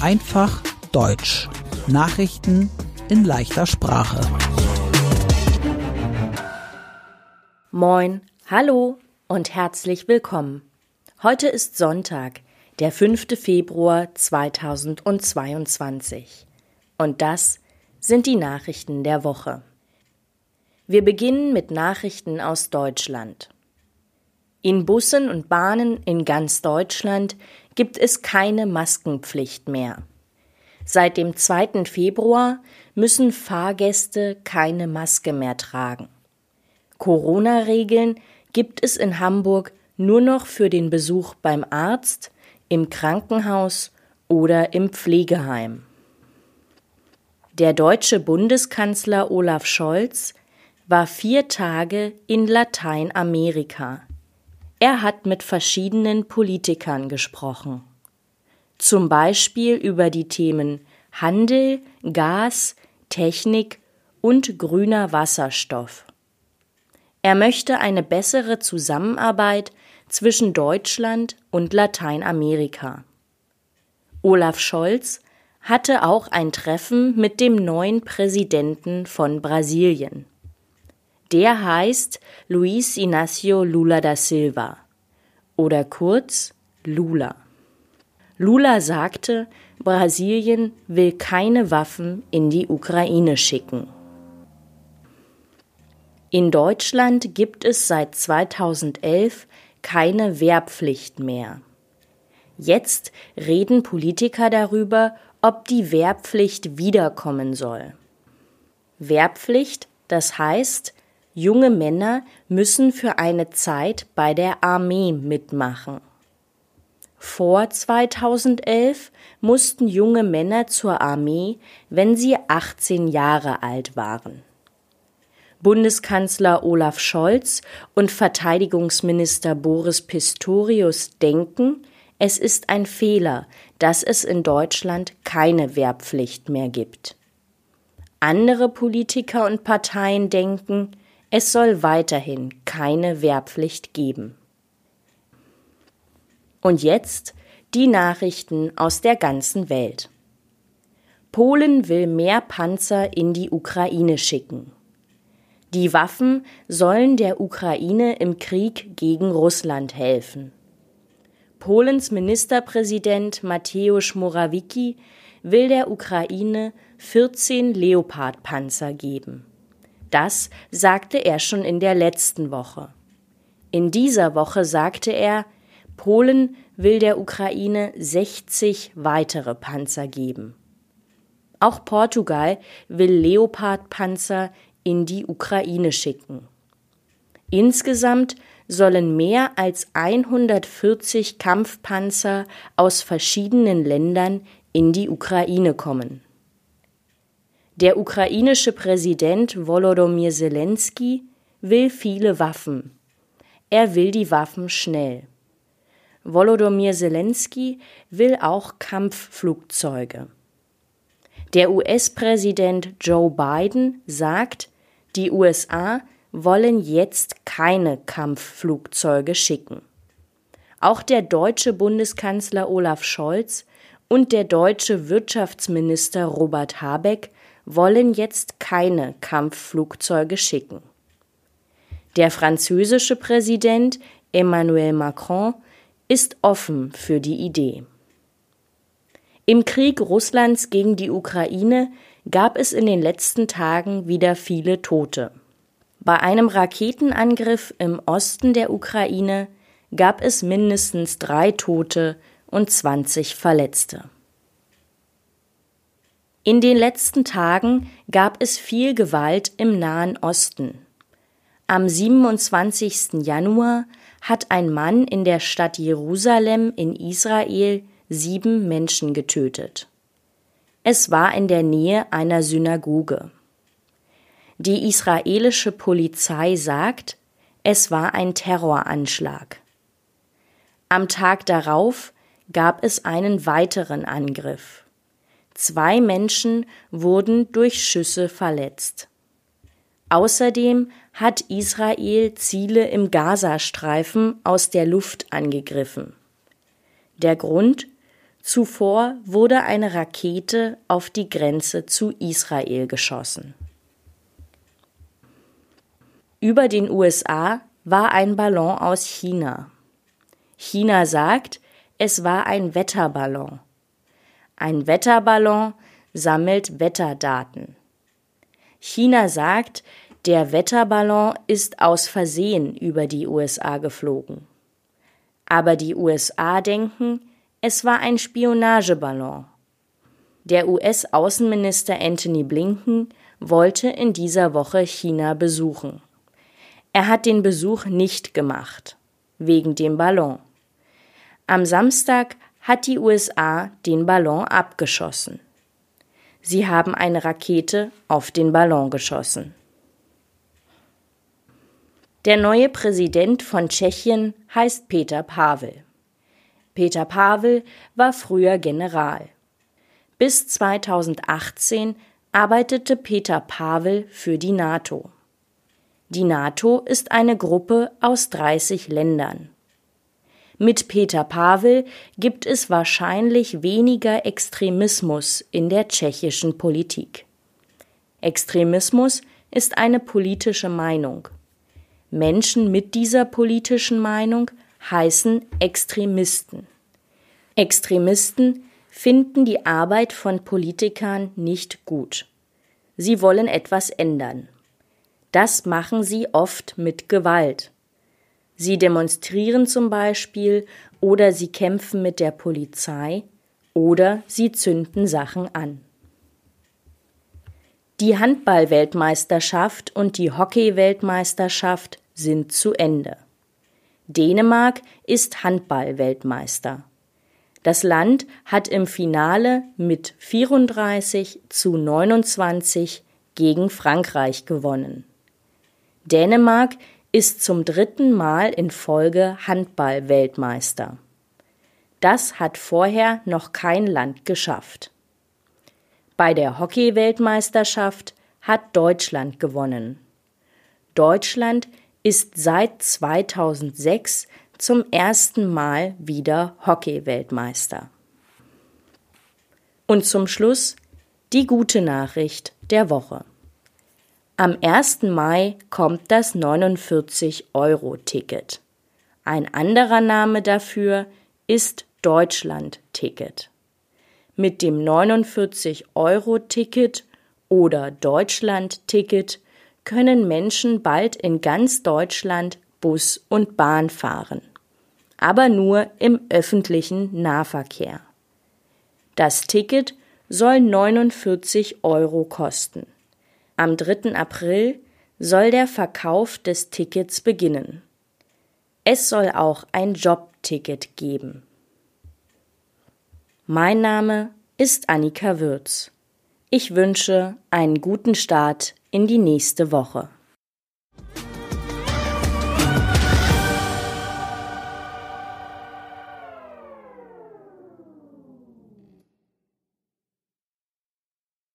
Einfach Deutsch. Nachrichten in leichter Sprache. Moin, hallo und herzlich willkommen. Heute ist Sonntag, der 5. Februar 2022. Und das sind die Nachrichten der Woche. Wir beginnen mit Nachrichten aus Deutschland. In Bussen und Bahnen in ganz Deutschland gibt es keine Maskenpflicht mehr. Seit dem 2. Februar müssen Fahrgäste keine Maske mehr tragen. Corona-Regeln gibt es in Hamburg nur noch für den Besuch beim Arzt, im Krankenhaus oder im Pflegeheim. Der deutsche Bundeskanzler Olaf Scholz war vier Tage in Lateinamerika. Er hat mit verschiedenen Politikern gesprochen. Zum Beispiel über die Themen Handel, Gas, Technik und grüner Wasserstoff. Er möchte eine bessere Zusammenarbeit zwischen Deutschland und Lateinamerika. Olaf Scholz hatte auch ein Treffen mit dem neuen Präsidenten von Brasilien. Der heißt Luis Inácio Lula da Silva oder kurz Lula. Lula sagte, Brasilien will keine Waffen in die Ukraine schicken. In Deutschland gibt es seit 2011 keine Wehrpflicht mehr. Jetzt reden Politiker darüber, ob die Wehrpflicht wiederkommen soll. Wehrpflicht, das heißt, junge Männer müssen für eine Zeit bei der Armee mitmachen. Vor 2011 mussten junge Männer zur Armee, wenn sie 18 Jahre alt waren. Bundeskanzler Olaf Scholz und Verteidigungsminister Boris Pistorius denken, es ist ein Fehler, dass es in Deutschland keine Wehrpflicht mehr gibt. Andere Politiker und Parteien denken, es soll weiterhin keine Wehrpflicht geben. Und jetzt die Nachrichten aus der ganzen Welt. Polen will mehr Panzer in die Ukraine schicken. Die Waffen sollen der Ukraine im Krieg gegen Russland helfen. Polens Ministerpräsident Mateusz Morawiecki will der Ukraine 14 Leopard-Panzer geben. Das sagte er schon in der letzten Woche. In dieser Woche sagte er, Polen will der Ukraine 60 weitere Panzer geben. Auch Portugal will Leopard-Panzer in die Ukraine schicken. Insgesamt sollen mehr als 140 Kampfpanzer aus verschiedenen Ländern in die Ukraine kommen. Der ukrainische Präsident Volodymyr Zelensky will viele Waffen. Er will die Waffen schnell. Volodymyr Zelensky will auch Kampfflugzeuge. Der US-Präsident Joe Biden sagt, die USA wollen jetzt keine Kampfflugzeuge schicken. Auch der deutsche Bundeskanzler Olaf Scholz und der deutsche Wirtschaftsminister Robert Habeck wollen jetzt keine Kampfflugzeuge schicken. Der französische Präsident Emmanuel Macron ist offen für die Idee. Im Krieg Russlands gegen die Ukraine gab es in den letzten Tagen wieder viele Tote. Bei einem Raketenangriff im Osten der Ukraine gab es mindestens drei Tote und 20 Verletzte. In den letzten Tagen gab es viel Gewalt im Nahen Osten. Am 27. Januar hat ein Mann in der Stadt Jerusalem in Israel sieben Menschen getötet. Es war in der Nähe einer Synagoge. Die israelische Polizei sagt, es war ein Terroranschlag. Am Tag darauf gab es einen weiteren Angriff. Zwei Menschen wurden durch Schüsse verletzt. Außerdem hat Israel Ziele im Gazastreifen aus der Luft angegriffen. Der Grund Zuvor wurde eine Rakete auf die Grenze zu Israel geschossen. Über den USA war ein Ballon aus China. China sagt, es war ein Wetterballon. Ein Wetterballon sammelt Wetterdaten. China sagt, der Wetterballon ist aus Versehen über die USA geflogen. Aber die USA denken, es war ein Spionageballon. Der US-Außenminister Anthony Blinken wollte in dieser Woche China besuchen. Er hat den Besuch nicht gemacht, wegen dem Ballon. Am Samstag hat die USA den Ballon abgeschossen. Sie haben eine Rakete auf den Ballon geschossen. Der neue Präsident von Tschechien heißt Peter Pavel. Peter Pavel war früher General. Bis 2018 arbeitete Peter Pavel für die NATO. Die NATO ist eine Gruppe aus 30 Ländern. Mit Peter Pavel gibt es wahrscheinlich weniger Extremismus in der tschechischen Politik. Extremismus ist eine politische Meinung. Menschen mit dieser politischen Meinung heißen Extremisten. Extremisten finden die Arbeit von Politikern nicht gut. Sie wollen etwas ändern. Das machen sie oft mit Gewalt. Sie demonstrieren zum Beispiel oder sie kämpfen mit der Polizei oder sie zünden Sachen an. Die Handball-Weltmeisterschaft und die Hockey-Weltmeisterschaft sind zu Ende. Dänemark ist Handball-Weltmeister. Das Land hat im Finale mit 34 zu 29 gegen Frankreich gewonnen. Dänemark ist zum dritten Mal in Folge Handball-Weltmeister. Das hat vorher noch kein Land geschafft. Bei der Hockey-Weltmeisterschaft hat Deutschland gewonnen. Deutschland ist seit 2006 zum ersten Mal wieder Hockey-Weltmeister. Und zum Schluss die gute Nachricht der Woche. Am 1. Mai kommt das 49-Euro-Ticket. Ein anderer Name dafür ist Deutschland-Ticket. Mit dem 49-Euro-Ticket oder Deutschland-Ticket können Menschen bald in ganz Deutschland Bus und Bahn fahren, aber nur im öffentlichen Nahverkehr. Das Ticket soll 49 Euro kosten. Am 3. April soll der Verkauf des Tickets beginnen. Es soll auch ein Jobticket geben. Mein Name ist Annika Würz. Ich wünsche einen guten Start in die nächste Woche.